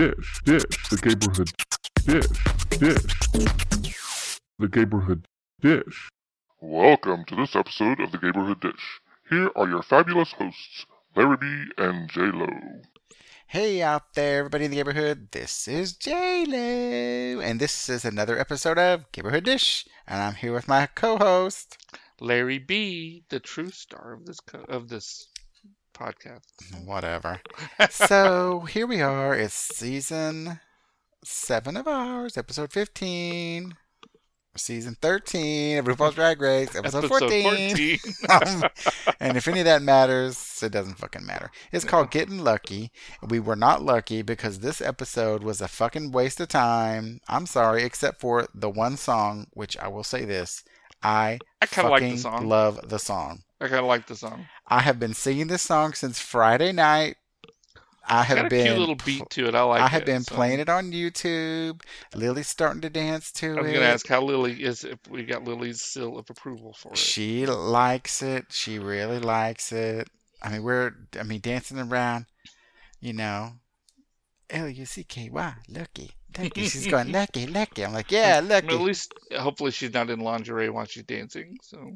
Dish, Dish, the Gayborhood, Dish, Dish, the Gayborhood, Dish. Welcome to this episode of the Gayborhood Dish. Here are your fabulous hosts, Larry B and J Lo. Hey out there, everybody in the neighborhood. This is J-Lo, and this is another episode of Gayborhood Dish, and I'm here with my co-host. Larry B, the true star of this co- of this podcast. Whatever. so here we are. It's season seven of ours, episode 15. Season 13 of RuPaul's Drag Race, episode, 14. Um, and if any of that matters, it doesn't fucking matter. It's called Getting Lucky. We were not lucky because this episode was a fucking waste of time. I'm sorry, except for the one song, which I will say this. I, I of like fucking the song. love the song. I kind of like the song. I have been singing this song since Friday night. I have a been cute little beat to it. I like I have it, been so- playing it on YouTube. Lily's starting to dance to I was it. gonna ask how Lily is. If we got Lily's seal of approval for it. She likes it. She really likes it. I mean, we're, I mean, dancing around, you know, L U C K Y, lucky, lucky. She's going, lucky, lucky. I'm like, yeah, lucky. mean, at least, hopefully, she's not in lingerie while she's dancing. So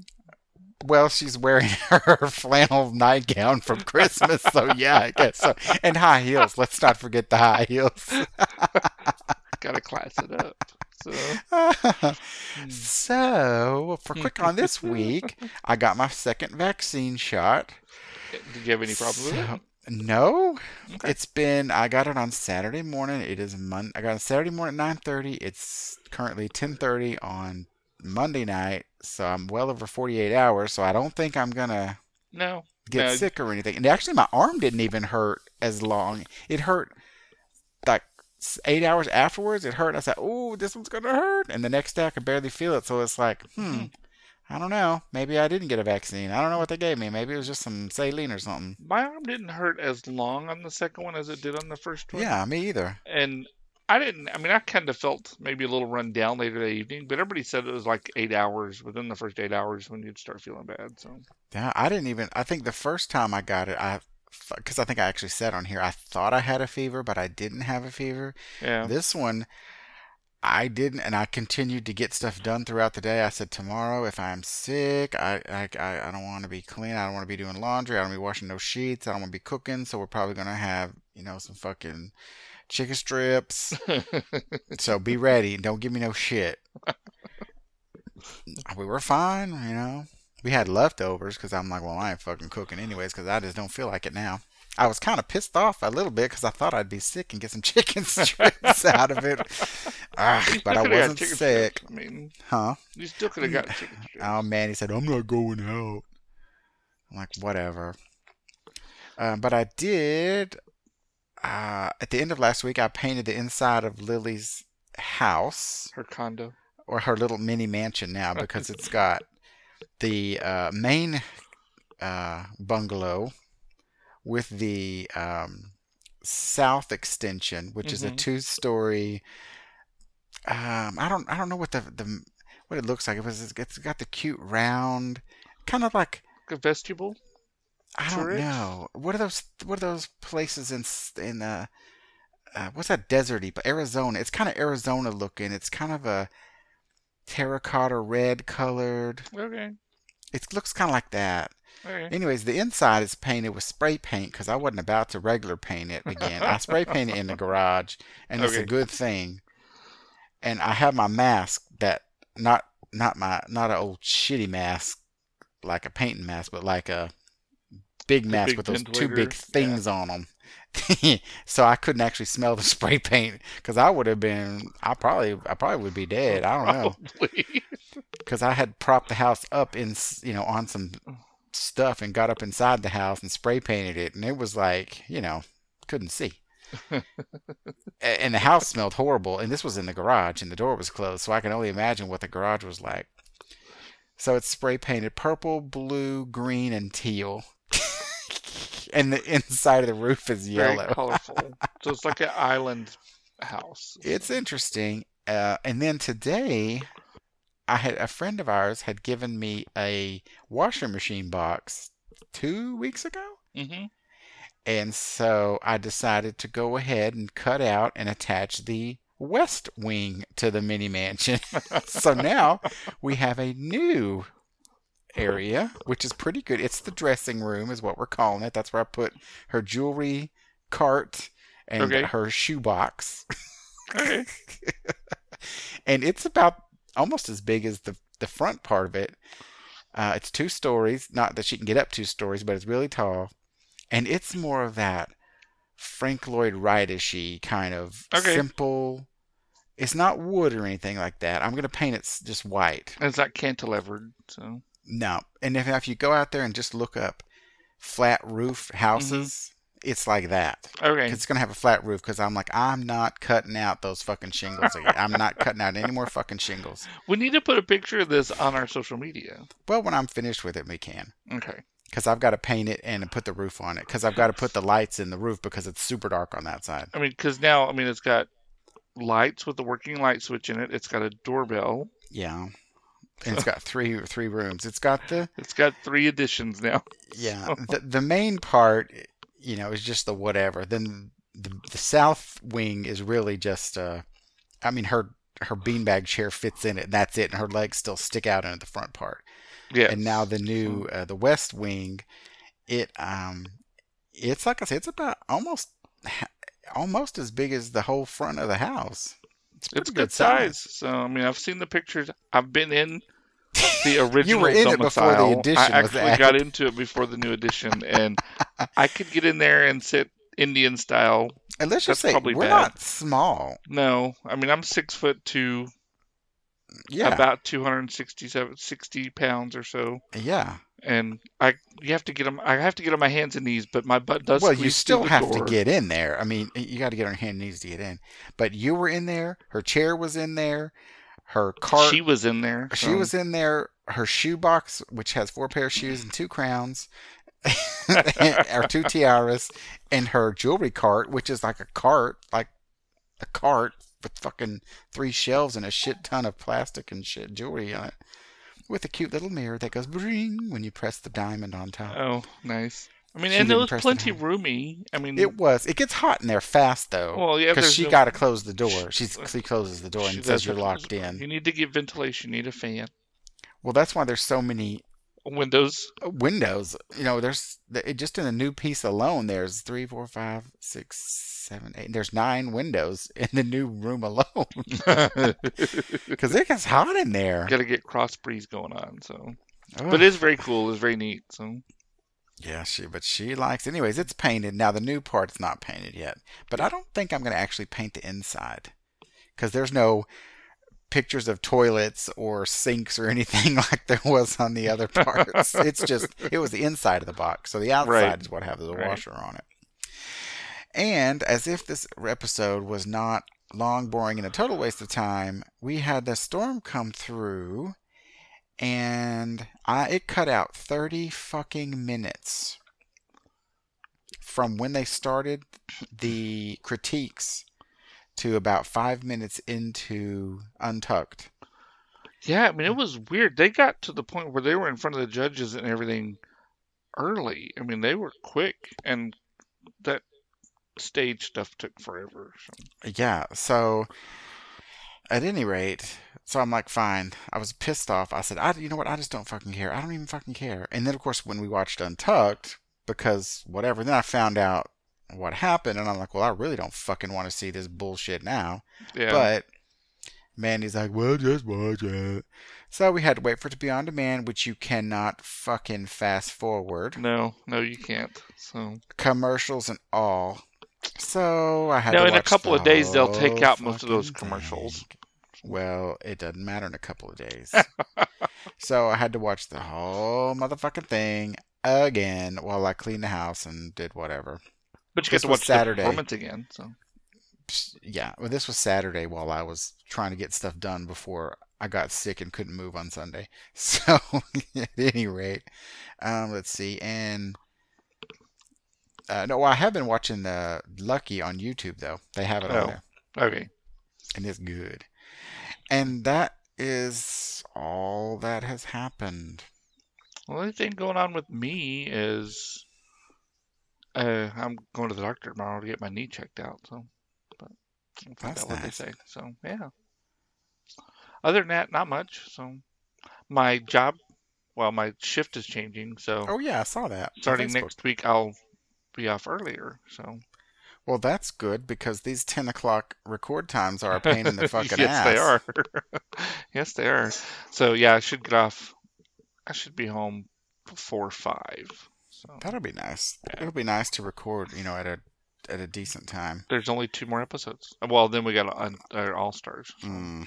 Well, she's wearing her flannel nightgown from Christmas, so yeah, I guess so. And high heels. Let's not forget the high heels. gotta class it up. So so, for quick on this week, I got my second vaccine shot. did you have any problem with So- it? No, Okay. it's been. I got it on Saturday morning. It is Monday. I got it Saturday morning at nine thirty. It's currently ten thirty on Monday night. So I'm well over forty eight hours. So I don't think I'm gonna No. get No. sick or anything. And actually, my arm didn't even hurt as long. It hurt like eight hours afterwards. It hurt. I said, "Oh, this one's gonna hurt," and the next day I could barely feel it. So it's like, hmm. I don't know. Maybe I didn't get a vaccine. I don't know what they gave me. Maybe it was just some saline or something. My arm didn't hurt as long on the second one as it did on the first one. Yeah, me either. and I didn't. I mean, I kind of felt maybe a little run down later that evening, but everybody said it was like eight hours within the first eight hours when you'd start feeling bad. So Yeah, I didn't even. I think the first time I got it, I because I think I actually said on here I thought I had a fever, but I didn't have a fever. yeah, This one, I didn't, and I continued to get stuff done throughout the day. I said tomorrow, if I'm sick, I I I, don't want to be clean. I don't want to be doing laundry. I don't want to be washing no sheets. I don't want to be cooking. So we're probably gonna have you know some fucking chicken strips. so be ready. Don't give me no shit. we were fine, you know. We had leftovers because I'm like, well, I ain't fucking cooking anyways because I just don't feel like it now. I was kind of pissed off a little bit because I thought I'd be sick and get some chicken strips out of it. But I wasn't sick. strips. I mean, Huh? you still could have got chicken strips. Oh man, he said, I'm not going out. I'm like, whatever. Uh, but I did. Uh, at the end of last week, I painted the inside of Lily's house. Her condo. or her little mini mansion now because it's got the uh, main uh, bungalow with the um, south extension, which is a Mhm. two-story. Um, I don't I don't know what the the what it looks like. It was it's got the cute round, kind of like A vestibule. I don't Turret? know. What are those what are those places in in uh, uh what's that deserty but Arizona it's kind of Arizona looking. It's kind of a terracotta red colored. Okay. it looks kind of like that. Okay. anyways the inside is painted with spray paint because I wasn't about to regular paint it again. I spray paint it in the garage and it's a good thing. And I have my mask that not not my not an old shitty mask like a painting mask but like a big The mask big with those two big things on 'em. on them so I couldn't actually smell the spray paint because I would have been I probably I probably would be dead. I don't know. Because I had propped the house up in you know on some stuff and got up inside the house and spray painted it and it was like you know couldn't see. And the house smelled horrible and this was in the garage and the door was closed so I can only imagine what the garage was like. So it's spray painted purple blue green and teal and the inside of the roof is yellow. Very colorful. so it's like an island house. it's interesting. Uh, and then today, I had a friend of ours had given me a washer machine box two weeks ago, hmm And so I decided to go ahead and cut out and attach the west wing to the mini mansion. so now we have a new area, which is pretty good. It's the dressing room, is what we're calling it. That's where I put her jewelry cart and Okay. her shoebox. Okay. and it's about almost as big as the the front part of it. Uh, it's two stories. Not that she can get up two stories, but it's really tall, and it's more of that Frank Lloyd Wright-ishy kind of Okay. simple. It's not wood or anything like that. I'm gonna paint it just white. It's not cantilevered, so No, and if, if you go out there and just look up flat roof mm-hmm. houses, it's like that. okay. It's gonna have a flat roof because I'm like I'm not cutting out those fucking shingles again. I'm not cutting out any more fucking shingles. We need to put a picture of this on our social media. Well, when I'm finished with it, we can. Okay. Because I've got to paint it and put the roof on it. Because I've got to put the lights in the roof because it's super dark on that side. I mean, because now, I mean, it's got lights with the working light switch in it. It's got a doorbell. Yeah, and it's got three three rooms. It's got the It's got three additions now. yeah the the main part, you know, is just the whatever. Then the the south wing is really just uh, I mean her her beanbag chair fits in it and that's it, and her legs still stick out into the front part. Yeah. and now the new uh, the west wing it um it's like i said it's about almost almost as big as the whole front of the house it's it's good size. So I mean, I've seen the pictures. I've been in the original You were in it before the edition I actually got into it before the new edition, and I could get in there and sit Indian style. and let's just That's say probably we're bad. not small No, I mean I'm six foot two, yeah about 267, 60 pounds or so, yeah and I you have to get them. I have to get on my hands and knees, but my butt does. well you still have door. to get in there i mean you got to get on your hands and knees to get in but you were in there her chair was in there her cart She was in there. She so- was in there. Her shoe box, which has four pair of shoes and two crowns, or two tiaras, and her jewelry cart, which is like a cart, like a cart with fucking three shelves and a shit ton of plastic and shit jewelry on it, with a cute little mirror that goes bring when you press the diamond on top. Oh, nice. I mean, She and it was plenty roomy. I mean, It was. It gets hot in there fast though, well, yeah, because she no- got to close the door. She's, she closes the door she and says you're locked in. You need to get ventilation. You need a fan. Well, that's why there's so many Windows. Uh, windows. You know, there's it, just in the new piece alone. There's three, four, five, six, seven, eight. There's nine windows in the new room alone because it gets hot in there. Got to get cross breeze going on. So, Ugh. but it is very cool. It's very neat. So, yeah, she but she likes. Anyways, it's painted now. The new part's not painted yet, but I don't think I'm gonna actually paint the inside because there's no pictures of toilets or sinks or anything like there was on the other parts. it's just it was the inside of the box, so the outside Right. is what has the Right. washer on it. And as if this episode was not long, boring, and a total waste of time, we had the storm come through, and I it cut out thirty fucking minutes from when they started the critiques to about five minutes into Untucked. yeah, I mean, it was weird. They got to the point where they were in front of the judges and everything early. I mean, they were quick, and that stage stuff took forever. So. Yeah, so at any rate, so I'm like, fine. I was pissed off. I said, I, you know what? I just don't fucking care. I don't even fucking care. And then, of course, when we watched Untucked, because whatever, then I found out what happened, and I'm like, well, I really don't fucking want to see this bullshit now. Yeah. But Mandy's like, well, just watch it. So we had to wait for it to be on demand, which you cannot fucking fast forward. no, no, you can't. So. Commercials and all. So I had Now, in a couple of days, they'll take out most of those commercials. thing. Well, it doesn't matter in a couple of days. so I had to watch the whole motherfucking thing again while I cleaned the house and did whatever. But you This get to watch Saturday. the performance again. So. Yeah, well, this was Saturday while I was trying to get stuff done before I got sick and couldn't move on Sunday. So, at any rate, um, let's see. And uh, no, I have been watching the Lucky on YouTube though. They have it on Oh. there, Okay. and it's good. And that is all that has happened. The only thing going on with me is Uh, I'm going to the doctor tomorrow to get my knee checked out. So, but we'll find That's out what they nice. say. So yeah. Other than that, not much. So my job, well, my shift is changing. So Oh yeah, I saw that. starting next week, I'll be off earlier. So Well, that's good because these ten o'clock record times are a pain in the fucking yes, ass. they are. yes, they are. So yeah, I should get off. I should be home before five. So That'll be nice. Yeah. It'll be nice to record, you know, at a at a decent time. there's only two more episodes. Well, then we got our All Stars. Mm.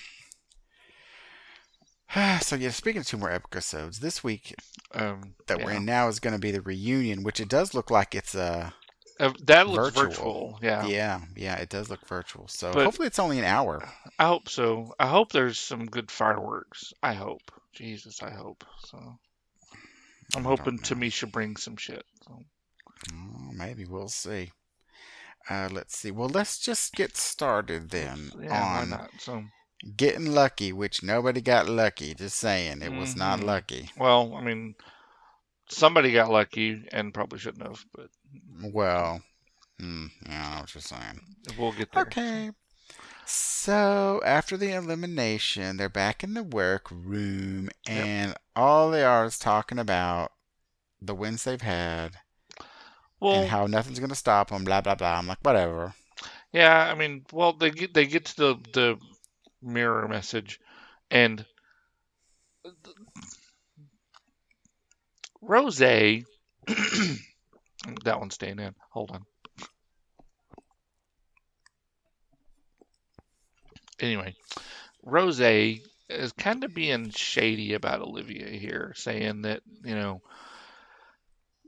so yeah, speaking of two more episodes, this week Um, that we're in now is going to be the reunion, which it does look like it's a. Uh, that looks Virtual. virtual. Yeah. yeah yeah it does look virtual. So But- hopefully it's only an hour. I hope so. I hope there's some good fireworks. I hope. Jesus, I hope. So I'm hoping. Tamisha brings some shit. So. Oh, maybe we'll see. Uh, let's see. Well, let's just get started then Yeah, on not? So, getting lucky, which nobody got lucky. Just saying, it was not Mhm. lucky. well, I mean, somebody got lucky and probably shouldn't have, but Well, mm, yeah, I what you're saying. we'll get there. Okay. So after the elimination, they're back in the workroom, and all they are is talking about the wins they've had Well, and how nothing's gonna stop them. Blah blah blah. I'm like, whatever. yeah, I mean, well, they get they get to the the mirror message, and Rose, that one's staying in. Hold on. Anyway, Rose is kind of being shady about Olivia here, saying that you know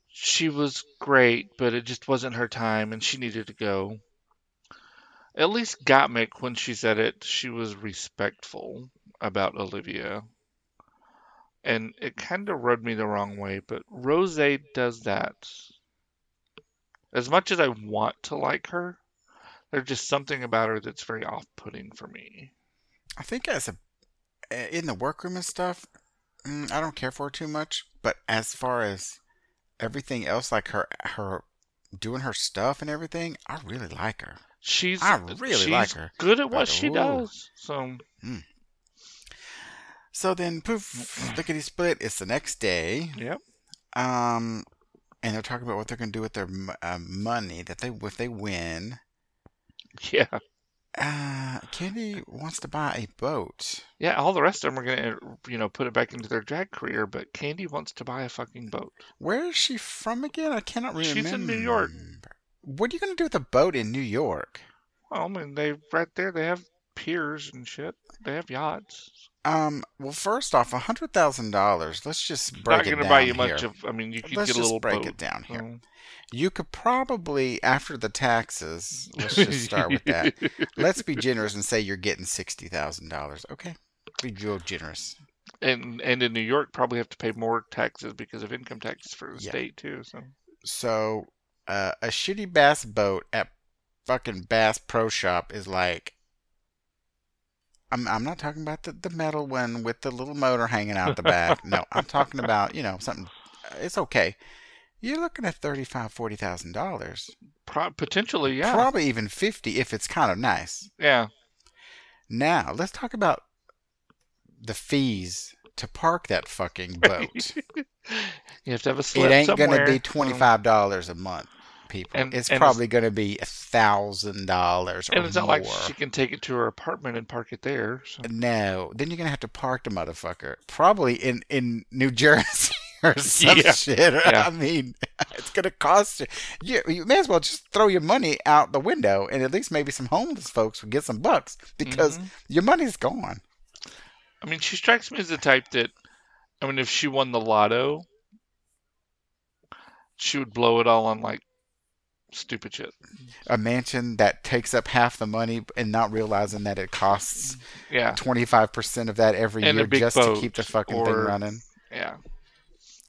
she was great, but it just wasn't her time, and she needed to go. At least Gottmik, when she said it, she was respectful about Olivia. And it kind of rubbed me the wrong way, but Rose does that. As much as I want to like her, there's just something about her that's very off putting for me. I think as a in the workroom and stuff, mm, I don't care for her too much. But as far as everything else, like her her doing her stuff and everything, I really like her. She's I really she's like her, good at what she does. So So then, poof, lickety split. It's the next day. Yep. Um, and they're talking about what they're going to do with their uh, money that they if they win. yeah, Uh, Kandy wants to buy a boat. yeah. All the rest of them are gonna, you know, put it back into their drag career. But Kandy wants to buy a fucking boat. Where is she from again? I cannot remember. She's in New York. What are you going to do with a boat in New York? Well, I mean, they right there. They have piers and shit. They have yachts. Um. Well, first off, a hundred thousand dollars. Let's just break Not it down buy you here. much of. I mean, you could Let's get a little break boat. it down here. You could probably, after the taxes, let's just start with that. Let's be generous and say you're getting sixty thousand dollars. Okay, be real generous. and and in New York, probably have to pay more taxes because of income taxes for the Yeah. state too. So So, uh, a shitty bass boat at fucking Bass Pro Shop is like. I'm I'm not talking about the, the metal one with the little motor hanging out the back. no, I'm talking about you know something. Uh, it's okay. You're looking at thirty five forty thousand dollars. pro- potentially, yeah, Probably even fifty if it's kind of nice. yeah. Now let's talk about the fees to park that fucking boat. you have to have a slip it ain't somewhere. gonna be twenty five dollars a month, people. And- it's and probably gonna be a thousand dollars or and it's not more. like she can take it to her apartment and park it there. So. No, then you're gonna have to park the motherfucker probably in in New Jersey or some Yeah. shit. Yeah. I mean, it's gonna cost you. you. You may as well just throw your money out the window, and at least maybe some homeless folks will get some bucks because Mhm. your money's gone. I mean, she strikes me as the type that, I mean, if she won the lotto, she would blow it all on like stupid shit. A mansion that takes up half the money and not realizing that it costs Yeah, twenty five percent of that every And year just to keep the fucking thing running. yeah.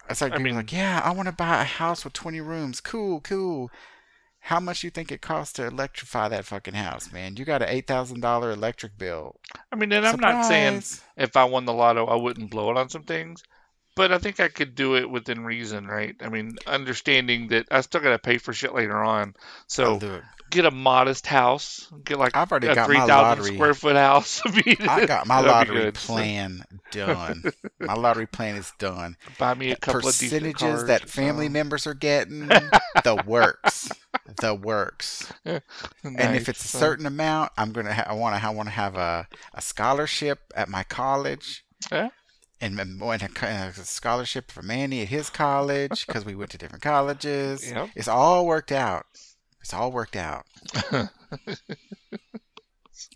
It's like I being mean- like, yeah, I want to buy a house with 20 rooms. Cool, cool. How much you think it costs to electrify that fucking house, man? You got an eight thousand dollar electric bill. I mean, and I'm not saying if I won the lotto, I wouldn't blow it on some things, but I think I could do it within reason, right? I mean, understanding that I still got to pay for shit later on. So I'll do it. get a modest house, get like I've already a got my 3,000 lottery. square foot house. I got my lottery. So plan done. my lottery plan is done. buy me a couple of Percentages that family something. members are getting, the works, the works. And if Nice. it's a certain amount, I'm gonna. Ha- I want to. I want to have a, a scholarship at my college. Yeah. And then one- a uh, a scholarship for Manny at his college because we went to different colleges. Yep. It's all worked out. It's all worked out.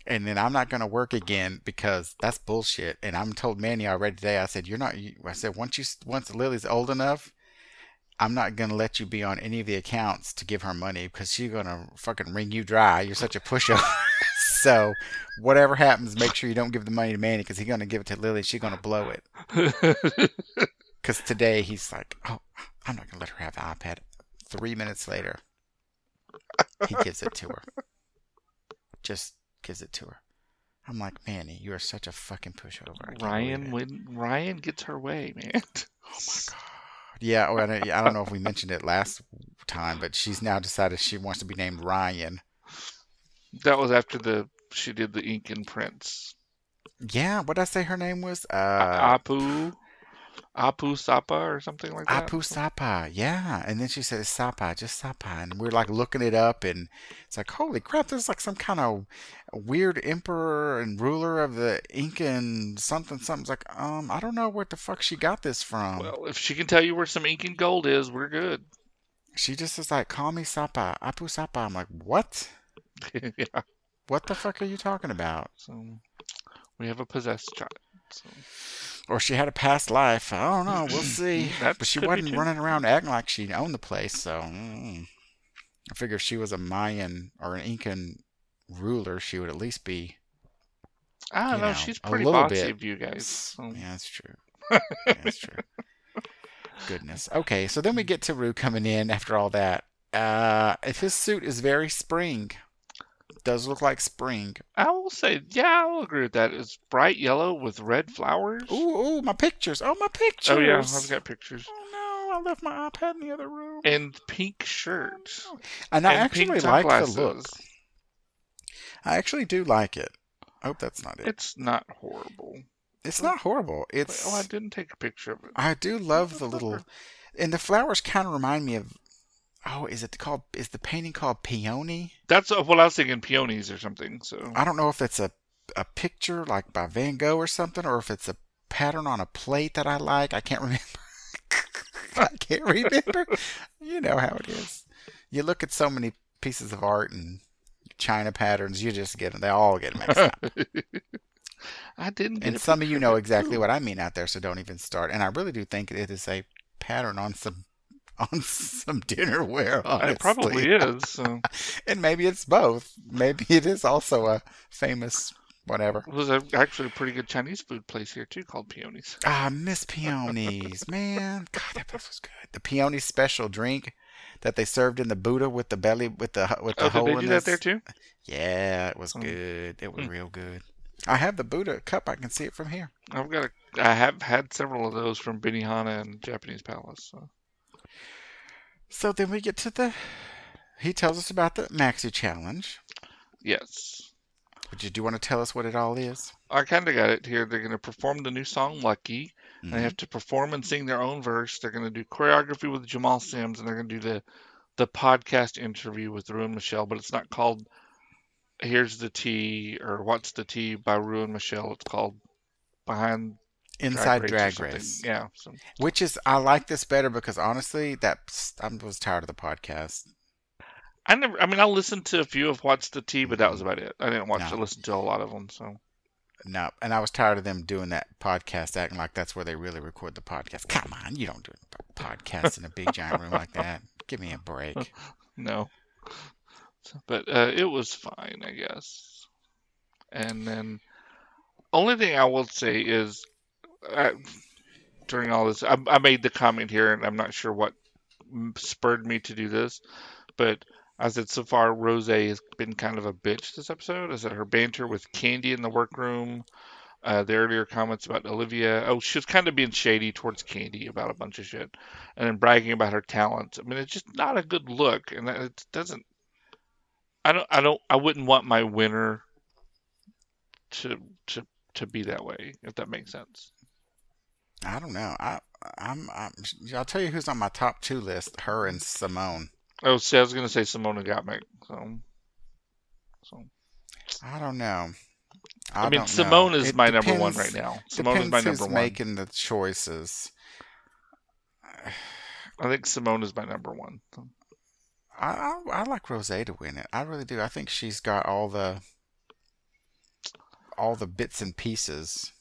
and then I'm not going to work again because that's bullshit. And I'm told Manny already today. I said you're not. You, I said once you once Lily's old enough, I'm not going to let you be on any of the accounts to give her money because she's going to fucking wring you dry. You're such a pushover. So whatever happens, make sure you don't give the money to Manny because he's going to give it to Lily. She's going to blow it. Because today he's like, oh, I'm not going to let her have the iPad. Three minutes later, he gives it to her. Just gives it to her. I'm like, Manny, you are such a fucking pushover. Ryan believe it." win, Ryan gets her way, man. Oh my god. Yeah, or I don't, I don't know if we mentioned it last time, but she's now decided she wants to be named Ryan. That was after the she did the ink and prints. Yeah, what did I say her name was? Uh, Apu, Apu Sapa or something like that. Apu Sapa. Yeah, and then she said Sapa, just Sapa, and we're like looking it up, and it's like, holy crap, there's like some kind of weird emperor and ruler of the Incan something something. It's like, um, I don't know where the fuck she got this from. Well, if she can tell you where some ink and gold is, we're good. she just is like, call me Sapa, Apu Sapa. I'm like, what? yeah. What the fuck are you talking about? So we have a possessed child. So. Or she had a past life. I don't know. We'll see. But she wasn't running around acting like she owned the place. So mm. I figure if she was a Mayan or an Incan ruler, she would at least be. I don't know. know, She's pretty bossy bit. of you guys. So. Yeah, that's true. yeah, that's true. Goodness. Okay, so then we get to Ru coming in after all that. Uh, if his suit is very spring, does look like spring. I will say, yeah, I'll agree with that. It's bright yellow with red flowers. Ooh, ooh, my pictures. Oh, my pictures. oh yeah, I've got pictures. Oh no, I left my iPad in the other room. And pink shirt. Oh, and I and actually like the look. I actually do like it. I hope that's not it. It's not horrible. It's not horrible. It's. oh, I didn't take a picture of it. I do love the little, and the flowers kind of remind me of. Oh, is it called? Is the painting called peony? That's uh, what I was thinking, peonies or something. So I don't know if it's a a picture like by Van Gogh or something, or if it's a pattern on a plate that I like. I can't remember. I can't remember. you know how it is. You look at so many pieces of art and China patterns, you just get them. they all get mixed up. I didn't. Get And some of you know exactly what I mean out there, so don't even start. And I really do think it is a pattern on some on some dinnerware. Honestly. It probably is. So. and maybe it's both. Maybe it is also a famous whatever. There's a, actually a pretty good Chinese food place here too called Peonies. Ah, Miss Peonies, man. God, that place was good. The Peony special drink that they served in the Buddha with the belly with the with the Oh, hole did they in do that there too? Yeah, it was Hmm. good. It was Hmm. real good. I have the Buddha cup. I can see it from here. I've got a. I have had several of those from Benihana and Japanese Palace. So. So then we get to the. He tells us about the Maxi Challenge. Yes, Would you do you want to tell us what it all is? I kind of got it here. They're going to perform the new song "Lucky." Mhm. They have to perform and sing their own verse. They're going to do choreography with Jamal Sims, and they're going to do the the podcast interview with Ru and Michelle. But it's not called "Here's the Tea" or "What's the Tea" by Ru and Michelle. It's called "Behind Inside Race" Drag. Race. Yeah. So Which is I like this better because honestly, that I was tired of the podcast. I never. I mean, I listened to a few of "What's the Tea," but that was about it. I didn't watch No. or listen to a lot of them. So No, and I was tired of them doing that podcast, acting like that's where they really record the podcast. Come on, you don't do a podcast in a big giant room like that. Give me a break. no. But uh, it was fine, I guess. And then, only thing I will say is, uh, during all this, I, I made the comment here, and I'm not sure what spurred me to do this, but I said so far Rose has been kind of a bitch this episode. I said her banter with Kandy in the workroom, Uh, the earlier comments about Olivia, oh, she was kind of being shady towards Kandy about a bunch of shit, and then bragging about her talent. I mean, it's just not a good look, and it doesn't. I don't. I don't. I wouldn't want my winner to to to be that way, if that makes sense. I don't know. I I'm, I'm I'll tell you who's on my top two list. Her and Symone. Oh, see, I was gonna say Symone Gottmik. So, so I don't know. I, I mean, Symone know. is it my depends, number one right now. Symone is my number one. making the choices. I think Symone is my number one. I, I, I like Rose to win it. I really do. I think she's got all the all the bits and pieces.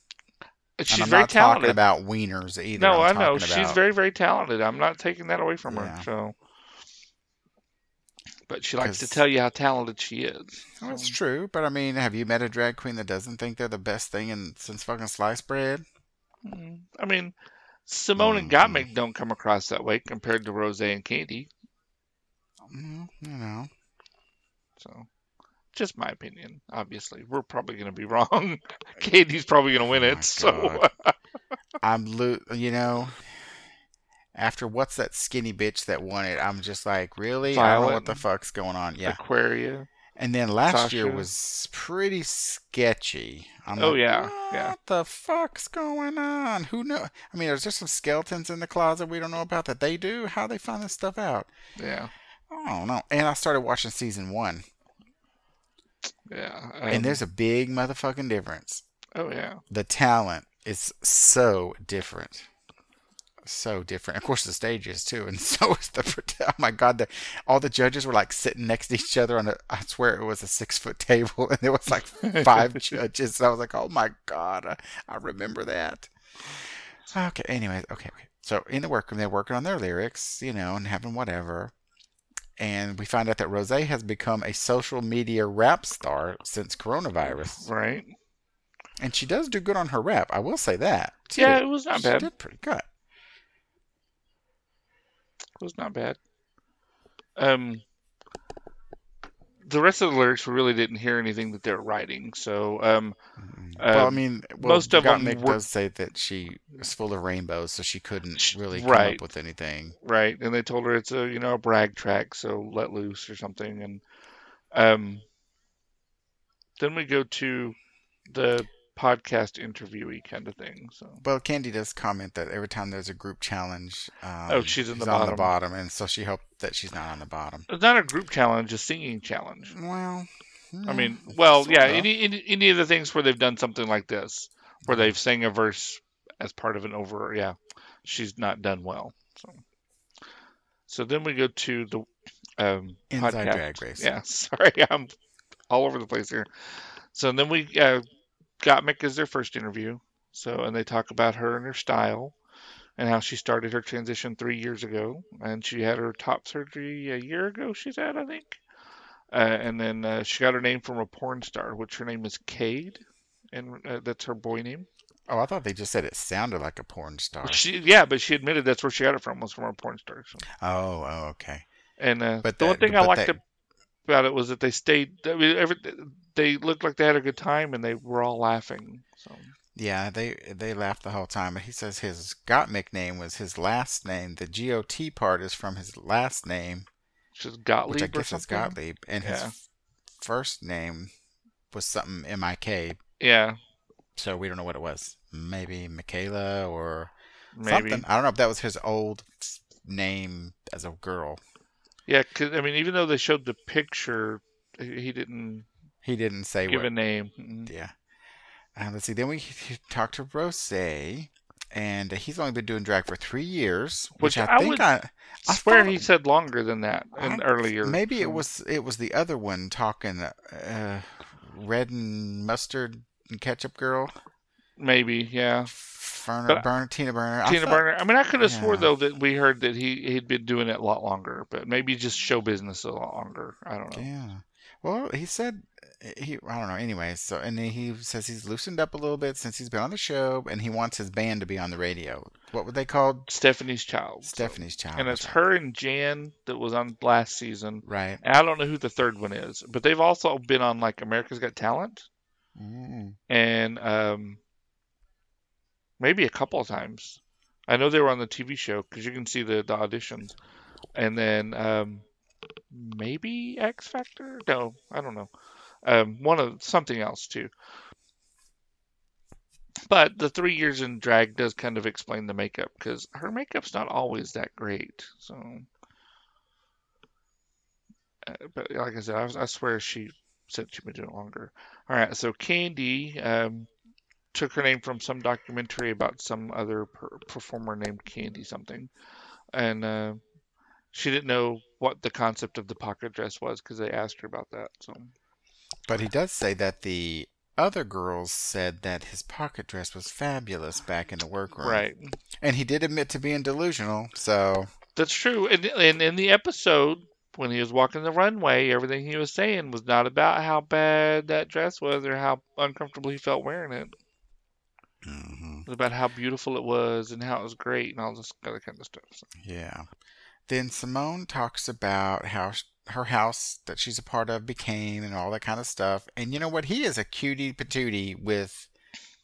She's and I'm very not talented. talking about wieners either. No, I'm i know she's very very talented. I'm not taking that away from yeah. her. So, but she likes to tell you how talented she is. So. That's true. But I mean, have you met a drag queen that doesn't think they're the best thing in since fucking sliced bread? Mm, I mean, Symone mm-hmm. and Gottmik don't come across that way compared to Rose and Kandy. Mm, you know. So, just my opinion. Obviously, we're probably going to be wrong. Katie's probably going to win oh it. So I'm, lo- you know, after what's that skinny bitch that won it? I'm just like, really? Violet, I don't know what the fuck's going on. Yeah, Aquaria. And then last Sasha. year was pretty sketchy. I'm oh like, yeah, what yeah. What the fuck's going on? Who know? I mean, is there some skeletons in the closet we don't know about that they do? How they find this stuff out? Yeah. I don't know. And I started watching season one. Yeah. Um, and there's a big motherfucking difference. Oh yeah. The talent is so different. So different. Of course, the stage is too, and so is the. Oh my god! The, all the judges were like sitting next to each other on a. I swear it was a six foot table, and there was like five judges. And I was like, oh my god! I, I remember that. Okay. Anyways, okay, okay. So in the workroom, they're working on their lyrics, you know, and having whatever and we find out that Rose has become a social media rap star since coronavirus. Right. And she does do good on her rap. I will say that. Yeah, it was not she bad. She did pretty good. It was not bad. Um, the rest of the lyrics we really didn't hear anything that they're writing. So, um, mm-hmm. well, I mean, well, most of them were... does say that she is full of rainbows, so she couldn't really come right. up with anything. Right, and they told her it's a you know a brag track, so let loose or something, and um, then we go to the podcast interviewee kind of thing. So. Well, Kandy does comment that every time there's a group challenge, um, oh, she's in the on the bottom, and so she hoped that she's not on the bottom. It's not a group challenge, a singing challenge. Well, I mean, well, yeah, any, any, any of the things where they've done something like this, where they've sang a verse as part of an over, yeah, she's not done well. So, so then we go to the um, Inside podcast. Drag Race. Yeah, sorry, I'm all over the place here. So then we uh, Gottmik is their first interview. So, and they talk about her and her style and how she started her transition three years ago. And she had her top surgery a year ago, she said, I think. Uh, and then uh, she got her name from a porn star, which her name is Kade. And uh, that's her boy name. Oh, I thought they just said it sounded like a porn star. She, yeah, but she admitted that's where she got it from was from a porn star. So. Oh, oh, okay. And uh, but the that, one thing I liked that... about it was that they stayed. I mean, every, they looked like they had a good time and they were all laughing. So yeah, they they laughed the whole time. But he says his Gottmik name was his last name. The G O T part is from his last name, which is Gottlieb. Which I guess is Gottlieb, and yeah. his first name was something M I K. Yeah. So we don't know what it was. Maybe Michaela or Maybe. something. I don't know if that was his old name as a girl. Yeah, cause, I mean, even though they showed the picture, he didn't he didn't say give what, a name. Mm-hmm. Yeah. Uh, let's see. Then we talked to Rose, and he's only been doing drag for three years, which, which I, I, think I, I swear he said longer than that in earlier. Maybe it was it was the other one talking, uh, red and mustard and ketchup girl. Maybe, yeah. Ferner, Burner, Tina Burner. Tina I thought, Burner. I mean, I could have yeah. swore though that we heard that he he'd been doing it a lot longer, but maybe just show business a lot longer. I don't know. Yeah. Well, he said he I don't know. Anyway, so and he says he's loosened up a little bit since he's been on the show, and he wants his band to be on the radio. What were they called? Stephanie's Child. Stephanie's Child. And it's her and Jan that was on last season. Right. And I don't know who the third one is, but they've also been on like America's Got Talent. Mm. And um, maybe a couple of times. I know they were on the TV show because you can see the, the auditions, and then um, maybe X Factor. No, I don't know. Um, one of something else too. But the three years in drag does kind of explain the makeup because her makeup's not always that great. So, uh, but like I said, I, I, swear she said she'd been doing it longer. All right, so Kandy um, took her name from some documentary about some other per- performer named Candy something, and uh, she didn't know what the concept of the pocket dress was because they asked her about that. So, but he does say that the other girls said that his pocket dress was fabulous back in the workroom. Right. And he did admit to being delusional, so. That's true. And, and in the episode, when he was walking the runway, everything he was saying was not about how bad that dress was or how uncomfortable he felt wearing it. Mm-hmm. About how beautiful it was and how it was great and all this other kind of stuff. So. Yeah. Then Symone talks about how her house that she's a part of became and all that kind of stuff. And you know what? He is a cutie patootie with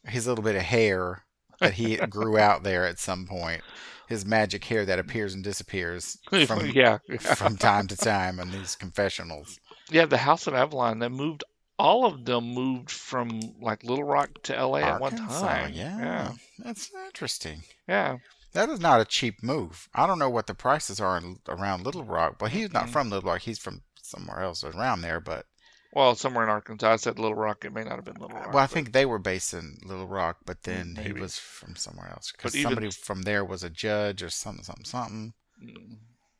his little bit of hair that he grew out there at some point. His magic hair that appears and disappears from yeah, yeah. from time to time in these confessionals. Yeah, the House of Avalon that moved all of them moved from like Little Rock to LA Arkansas, at one time. Yeah. yeah. That's interesting. Yeah. That is not a cheap move. I don't know what the prices are in, around Little Rock, but he's not mm-hmm. from Little Rock. He's from somewhere else around there, but. Well, somewhere in Arkansas. I said Little Rock. It may not have been Little Rock. Well, I think they were based in Little Rock, but then Maybe. he was from somewhere else because somebody even... from there was a judge or something, something, something.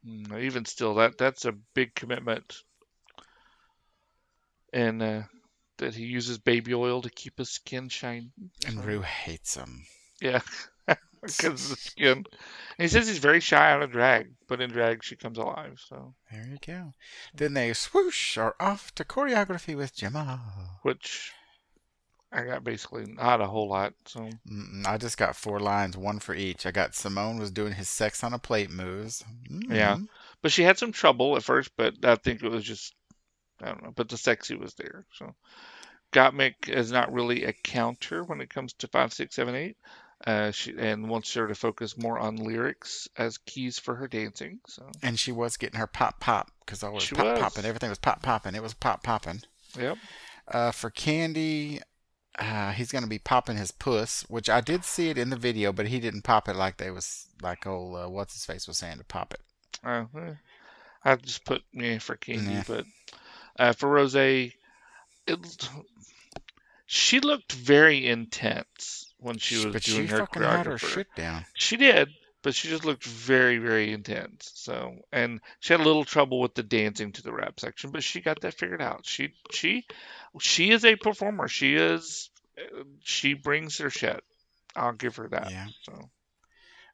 Mm-hmm. Even still, that that's a big commitment, and uh, that he uses baby oil to keep his skin shiny. And Ru hates him. Yeah. because the skin. And he says he's very shy out of drag, but in drag she comes alive. So there you go. Then they swoosh are off to choreography with Jamal, which I got basically not a whole lot. So I just got four lines, one for each. I got Symone was doing his sex on a plate moves. Mm-hmm. Yeah, but she had some trouble at first, but I think it was just I don't know. But the sexy was there. So Gottmik is not really a counter when it comes to five, six, seven, eight uh, she and wants her to focus more on lyrics as keys for her dancing. So and she was getting her pop pop because all was she pop popping. Everything was pop popping. It was pop popping. Yep. Uh, for Kandy, uh, he's gonna be popping his puss, which I did see it in the video, but he didn't pop it like they was like old uh, what's his face was saying to pop it. Uh, I just put me for Kandy, yeah. but uh, for Rose, it she looked very intense when she was but doing she her fucking had her shit down. She did, but she just looked very, very intense. So, and she had a little trouble with the dancing to the rap section, but she got that figured out. She, she, she is a performer. She is, she brings her shit. I'll give her that. Yeah. So.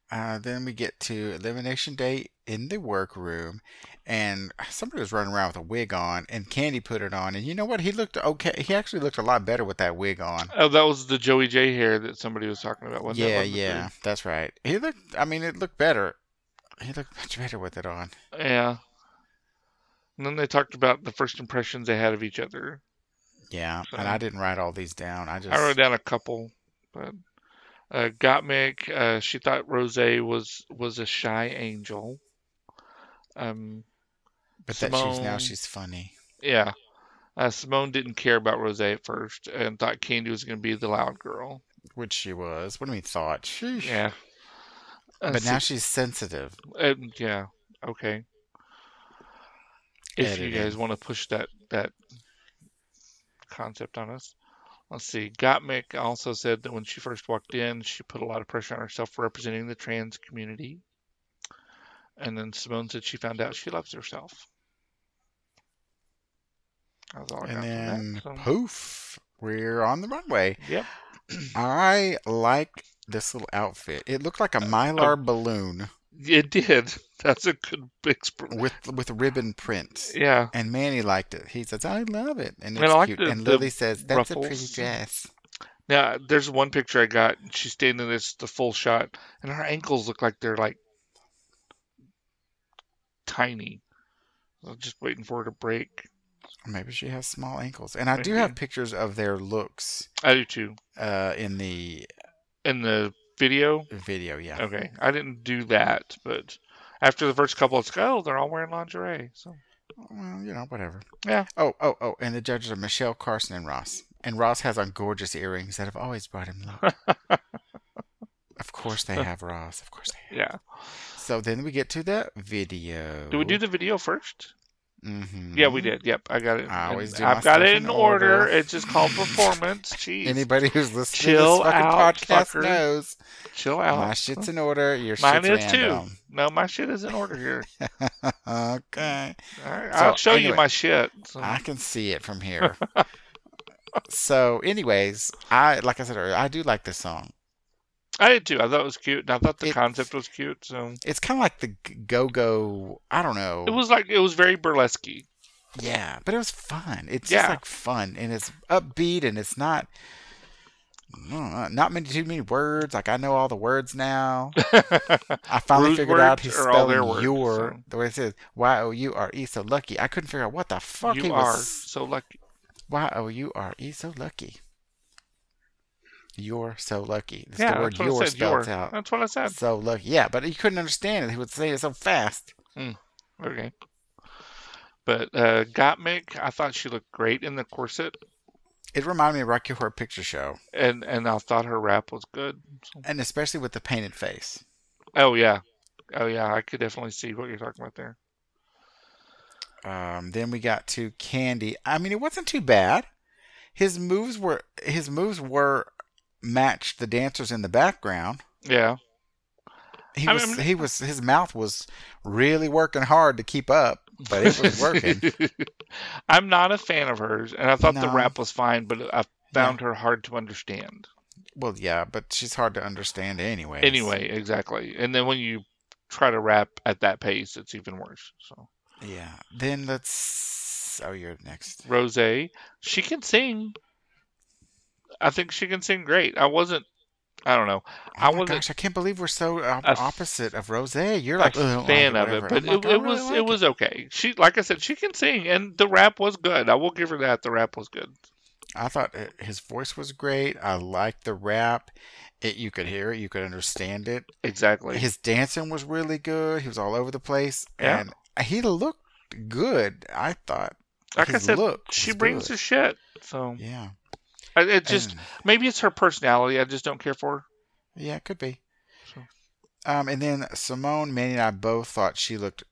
Uh, then we get to Elimination Day in the workroom, and somebody was running around with a wig on, and Kandy put it on, and you know what? He looked okay. He actually looked a lot better with that wig on. Oh, that was the Joey Jay hair that somebody was talking about. Wasn't yeah, yeah, that's right. He looked. I mean, it looked better. He looked much better with it on. Yeah. And then they talked about the first impressions they had of each other. Yeah, so, and I didn't write all these down. I just I wrote down a couple, but uh, Gottmik, uh, she thought Rose was was a shy angel. Um, but Symone, that she's now she's funny. Yeah. Uh, Symone didn't care about Rose at first and thought Kandy was going to be the loud girl. Which she was. What do you mean thought? Sheesh. Yeah. Uh, but now she's sensitive. Uh, yeah. Okay. If Editing. you guys want to push that that concept on us. Let's see. Gottmik also said that when she first walked in, she put a lot of pressure on herself for representing the trans community. And then Symone said she found out she loves herself. That's all I and then that, so. poof, we're on the runway. Yep. I like this little outfit. It looked like a mylar uh, balloon. It did. That's a good big sp- with with ribbon print. Yeah. And Manny liked it. He says, "I love it," and it's and cute. The, and Lily says, "That's ruffles. a pretty dress." Now, there's one picture I got. She's standing in this the full shot, and her ankles look like they're like tiny. I'm just waiting for her to break. Maybe she has small ankles. And I Maybe. do have pictures of their looks. I do too. Uh, in the in the video. Video, yeah. Okay, I didn't do that, but after the first couple, it's oh, they're all wearing lingerie. So Well, you know, whatever. Yeah. Oh, oh, oh, and the judges are Michelle, Carson, and Ross. And Ross has on gorgeous earrings that have always brought him luck. of course they have, Ross. Of course they have. yeah. So then we get to the video. Do we do the video first? Mm-hmm. Yeah, we did. Yep, I got it. I always do. I've got it in in order. order. It's just called performance. Jeez. Anybody who's listening Chill to this fucking out, podcast fucker. knows Chill out. my shit's in order. Your Mine shit's is too. No, my shit is in order here. okay. All right, So, I'll show you my shit. So- I can see it from here. so, anyways, I like I said earlier, I do like this song. I did too. I thought it was cute, and I thought the It- concept was cute. So It's kind of like the go go. I don't know. it was like it was very burlesque. Yeah, but it was fun. It's Yeah. just like fun, and it's upbeat, and it's not. Not many too many words. Like I know all the words now. I finally Rude figured out he's are all their spelling words, your so. the way it says Y O U R E. So lucky. I couldn't figure out what the fuck he you are was. so lucky. Y O U R E. So lucky. You're so lucky. It's yeah, the word that's what "your" I said. spelled Your. out. That's what I said. So lucky. Yeah, but he couldn't understand it. He would say it so fast. Okay. But uh, Gottmik, I thought she looked great in the corset, It reminded me of Rocky Horror Picture Show, and and I thought her rap was good. So- and especially with the painted face. Oh yeah, oh yeah, I could definitely see what you're talking about there. Um, then we got to Kandy. I mean, it wasn't too bad. His moves were his moves were matched the dancers in the background. Yeah, He I was mean- he was his mouth was really working hard to keep up, but it was working. I'm not a fan of hers, and I thought the rap was fine, but I found her hard to understand. well, yeah, but she's hard to understand anyway. Anyway, exactly. And then when you try to rap at that pace, it's even worse. So Yeah. Then let's. Oh, you're next. Rose, she can sing. I think she can sing great. I wasn't. I don't know. Oh I wasn't gosh, I can't believe we're so um, a f- opposite of Rose. You're like "Ugh, fan like of it, but oh like, it, it was really it was okay. She, like I said, she can sing, and the rap was good. I will give her that. The rap was good. I thought his voice was great. I liked the rap. It, you could hear it. You could understand it. Exactly. His dancing was really good. He was all over the place, Yeah. and he looked good. I thought. like I said, look she brings good. the shit. So Yeah. It just And- maybe it's her personality. I just don't care for. her. yeah, it could be. So- Um, and then Symone, Manny, and I both thought she looked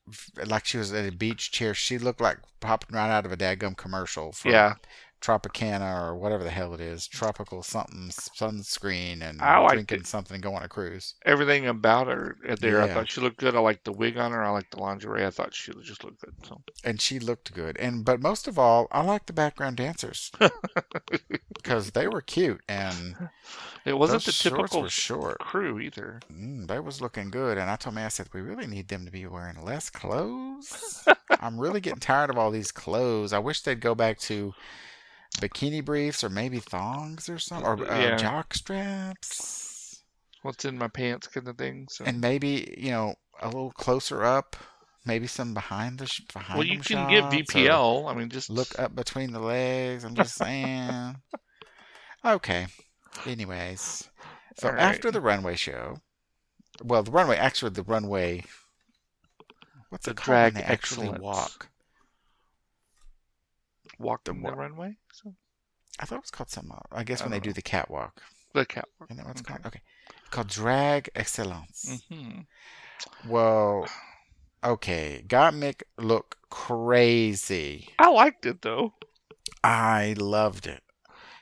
like she was at a beach chair. She looked like popping right out of a dadgum commercial for Yeah. Tropicana or whatever the hell it is, tropical something sunscreen and I liked drinking it. something, going on a cruise. Everything about her there, I thought she looked good. I liked the wig on her. I liked the lingerie. I thought she just looked good. So and she looked good. And but most of all, I like the background dancers because they were cute and it wasn't the typical short. crew either. Mm, they was looking good. And I told me, I said, we really need them to be wearing less clothes. I'm really getting tired of all these clothes. I wish they'd go back to bikini briefs or maybe thongs or something or uh, Yeah. jock straps. What's in my pants kind of thing. So and maybe you know a little closer up, maybe some behind the sh- behind. well, you can get shots, or VPL. I mean, just Look up between the legs. I'm just saying. okay. Anyways, so right. after the runway show, well, the runway actually the runway. What's The it called drag actually walk? Walking the wa- runway. So I thought it was called something. I guess I when they don't do the catwalk. the catwalk. Isn't that what it's Okay. called? Okay. It's called drag excellence. hmm Well, okay. Gottmik look crazy. I liked it though. I loved it.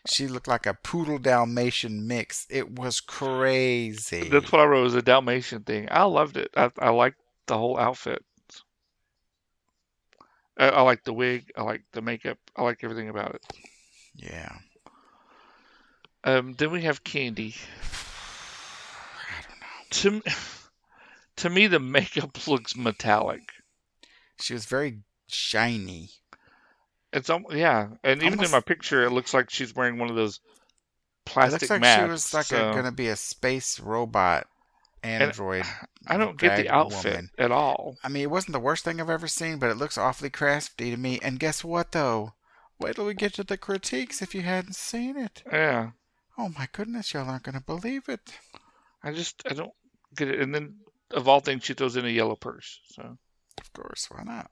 She looked like a poodle Dalmatian mix. It was crazy. That's what I wrote. It was a Dalmatian thing. I loved it. I, I liked the whole outfit. I, I like the wig. I like the makeup. I like everything about it. Yeah. Um, then we have Kandy. I don't know. To m- to me, the makeup looks metallic. She was very shiny. It's um, yeah, and even in my picture, it looks like she's wearing one of those It plastic looks like masks. she was like so going to be a space robot android. I don't get the outfit woman. at all. I mean, it wasn't the worst thing I've ever seen, but it looks awfully crafty to me. And guess what, though? Wait till we get to the critiques if you hadn't seen it. Yeah, Oh my goodness, y'all aren't going to believe it. I just I don't get it. And then of all things, she throws in a yellow purse. So Of course, why not?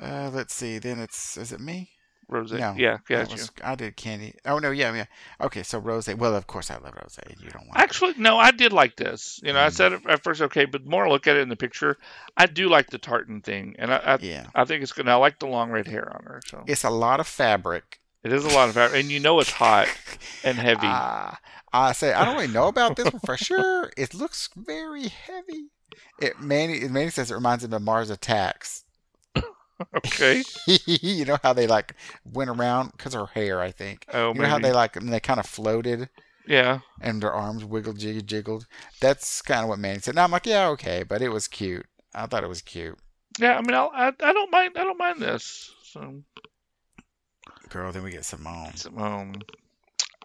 Uh, let's see. Then it's is it me? Rose, No, yeah, yeah, was- I did Kandy. Oh no, yeah, yeah. Okay, so rose. Well, of course I love rose. You don't want. Actually, no, I did like this. You know, I Mm. said it at first, okay, but the more I look at it in the picture, I do like the tartan thing, and I, I, yeah, I think it's good. I like the long red hair on her, so it's a lot of fabric. it is a lot of fabric, and you know it's hot and heavy. Ah, I say I don't really know about this one for sure. It looks very heavy. It Manny Manny says it reminds him of Mars Attacks. okay. you know how they like went around because her hair, I think. Oh, You know how they like and they kind of floated yeah. and their arms wiggled, jiggled, jiggled. That's kind of what Manny said. Now I'm like, yeah, okay, but it was cute. I thought it was cute. Yeah, I mean, I'll, I I don't mind. I don't mind this. So, Girl, then we get Symone. um,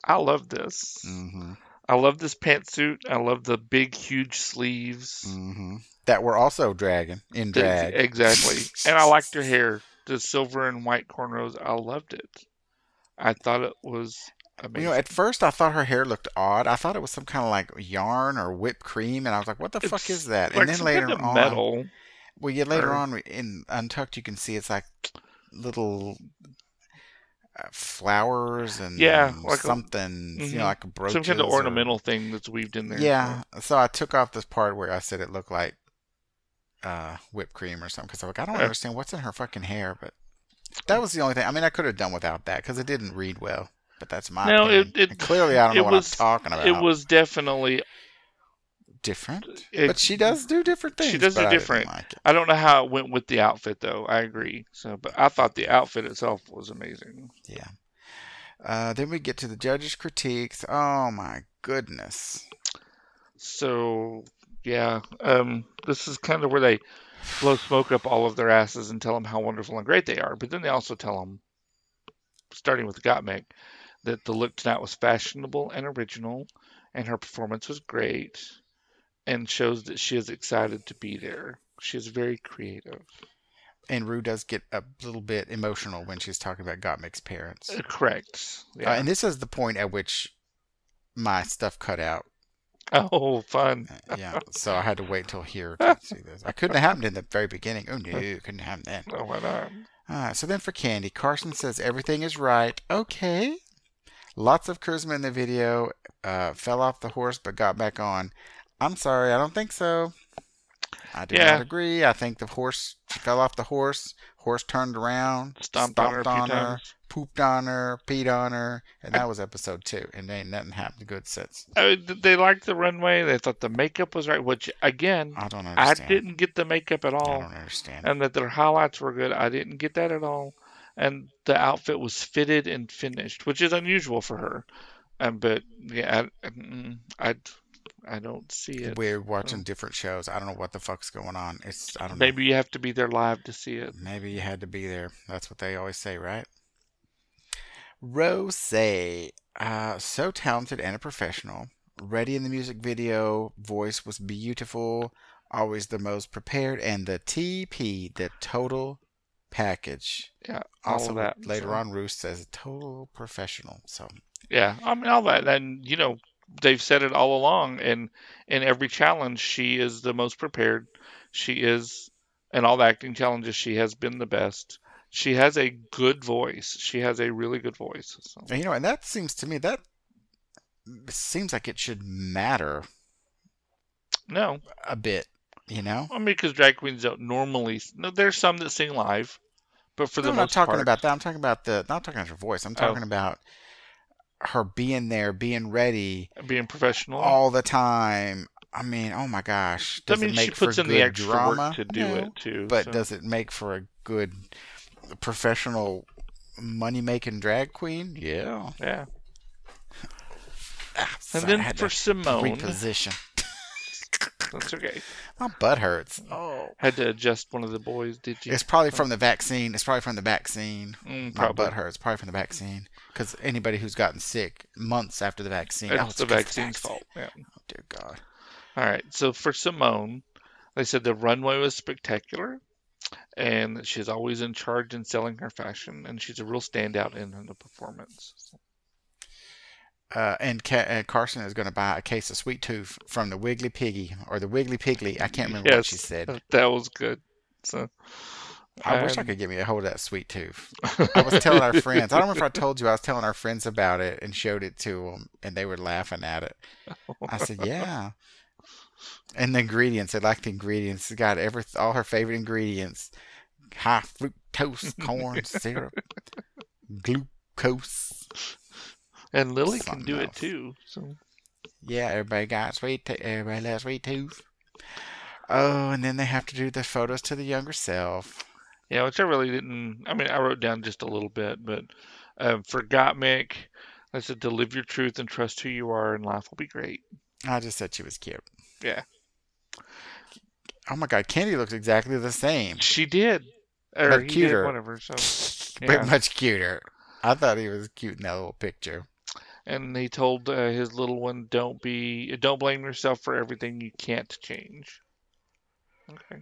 I love this. hmm I love this pantsuit. I love the big, huge sleeves. hmm That were also dragging in drag. Exactly. And I liked her hair, the silver and white cornrows. I loved it. I thought it was amazing. You know, at first I thought her hair looked odd. I thought it was some kind of like yarn or whipped cream, and I was like, "What the fuck is that?" like and then later kind of on, metal. well, yeah, later or- on in Untucked, you can see it's like little uh, flowers and Yeah, like a- something, you know, like a brooches Some kind of or- ornamental thing that's weaved in there. Yeah, so I took off this part where I said it looked like uh, whipped cream or something because I'm like, I don't understand what's in her fucking hair, but that was the only thing. I mean, I could have done without that because it didn't read well. But that's my No, opinion. it- it- And clearly I don't know it what I'm talking about. It was definitely. Different, It, but she does do different things. She does do I different. like it. I don't know how it went with the outfit though. I agree. So, but I thought the outfit itself was amazing. Yeah. Uh, then we get to the judges' critiques. Oh my goodness. So yeah, um, this is kind of where they blow smoke up all of their asses and tell them how wonderful and great they are. But then they also tell them, starting with Gottmik, that the look tonight was fashionable and original, and her performance was great, and shows that she is excited to be there. She is very creative. And Ru does get a little bit emotional when she's talking about Gottmik's parents. Uh, correct. Uh, and this is the point at which my stuff cut out. oh, fun. Uh, yeah, so I had to wait until here to see this. I couldn't have happened in the very beginning. Oh no, it couldn't happen then. Oh, why not? All right, so then for Kandy, Carson says everything is right. Okay. Lots of charisma in the video. Uh, fell off the horse but got back on. I'm sorry, I don't think so. I do Yeah. not agree. I think the horse she fell off the horse. Horse turned around, Stomped, on her few times. pooped on her, peed on her, and that was episode two. And ain't nothing happened good since. Uh, they liked the runway. They thought the makeup was right, which again, I don't understand. I didn't get the makeup at all. I don't understand. and that their highlights were good. I didn't get that at all. And the outfit was fitted and finished, which is unusual for her. Um, but yeah, I, mm, I, I don't see it. We're watching different shows. I don't know what the fuck's going on. It's I don't know. Maybe you have to be there live to see it. Maybe you had to be there. That's what they always say, right? Rose, uh, so talented and a professional. Ready in the music video, voice was beautiful, always the most prepared, and the TP, the total package. Yeah, all Also, that. later so, on, Ruth says total professional. So, Yeah, I mean all that, and you know they've said it all along. And in every challenge, she is the most prepared. She is, in all the acting challenges, she has been the best. She has a good voice. She has a really good voice. So. and, you know, and that seems to me that seems like it should matter No, a bit. You know, I mean, because drag queens don't normally. No, there's some that sing live, but for the No, I'm not talking part, about that. I'm talking about the not talking about her voice. I'm Oh. talking about her being there, being ready being professional. all the time. I mean, oh my gosh, I does mean, it she make puts for in good the extra drama? work to do No. it too. But so. does it make for a good professional money making drag queen? Yeah. yeah. Ah, And then for to Symone, reposition. That's okay. My butt hurts. Oh. Had to adjust one of the boys. Did you? It's probably from the vaccine. It's probably from the vaccine. Mm, My probably. butt hurts. Probably from the vaccine. Because anybody who's gotten sick months after the vaccine, oh, It's it's the because of vaccine's vaccine. fault. Yeah. Oh, dear God. All right. So for Symone, they said the runway was spectacular, and she's always in charge in selling her fashion, and she's a real standout in the performance. So, Uh, and, Ca- and Carson is going to buy a case of Sweet Tooth from the Wiggly Piggy or the Wiggly Piggly. I can't remember what she Yes. said. That was good. So I wish I um, could get me a hold of that Sweet Tooth. I was telling our friends. I don't know if I told you. I was telling our friends about it and showed it to them, and they were laughing at it. I said, "Yeah." And the ingredients. They like the ingredients. It's got every all her favorite ingredients: high fructose corn syrup, glucose. And Lily can do it too. So Yeah, everybody got sweet. To- everybody loves sweet tooth. Oh, and then they have to do the photos to the younger self. yeah, which I really didn't. I mean, I wrote down just a little bit, but um, for Gottmik, I said to live your truth and trust who you are, and life will be great. I just said she was cute. Yeah. Oh my God, Kandy looks exactly the same. She did, or But cuter. did, whatever. So yeah. much cuter. I thought he was cute in that little picture. And he told uh, his little one, "Don't be, don't blame yourself for everything you can't change." Okay.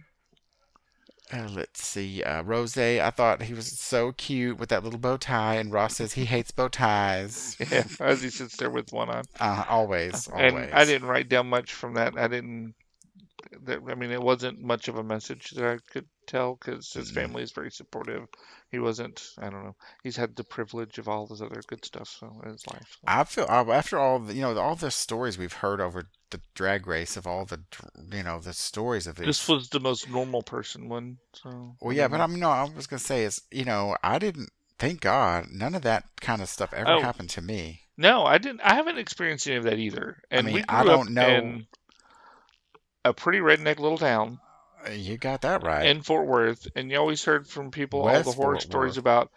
Uh, let's see. Uh, Rose, I thought he was so cute with that little bow tie, and Ross says he hates bow ties. Yeah, as he sits there with one on. Uh, always, always. And I didn't write down much from that. I didn't. That, I mean, it wasn't much of a message that I could tell because his Mhm. family is very supportive. He wasn't. I don't know. He's had the privilege of all this other good stuff so, in his life. so. I feel after all the you know all the stories we've heard over the drag race of all the you know the stories of these. This was the most normal person one. So. well, yeah, but i'm no, I was gonna say is you know I didn't. Thank God, none of that kind of stuff ever Oh. happened to me. No, I didn't. I haven't experienced any of that either. And mean, we I don't know- a pretty redneck little town You got that right. in Fort Worth, and you always heard from people all the horror Fort stories Worth. about,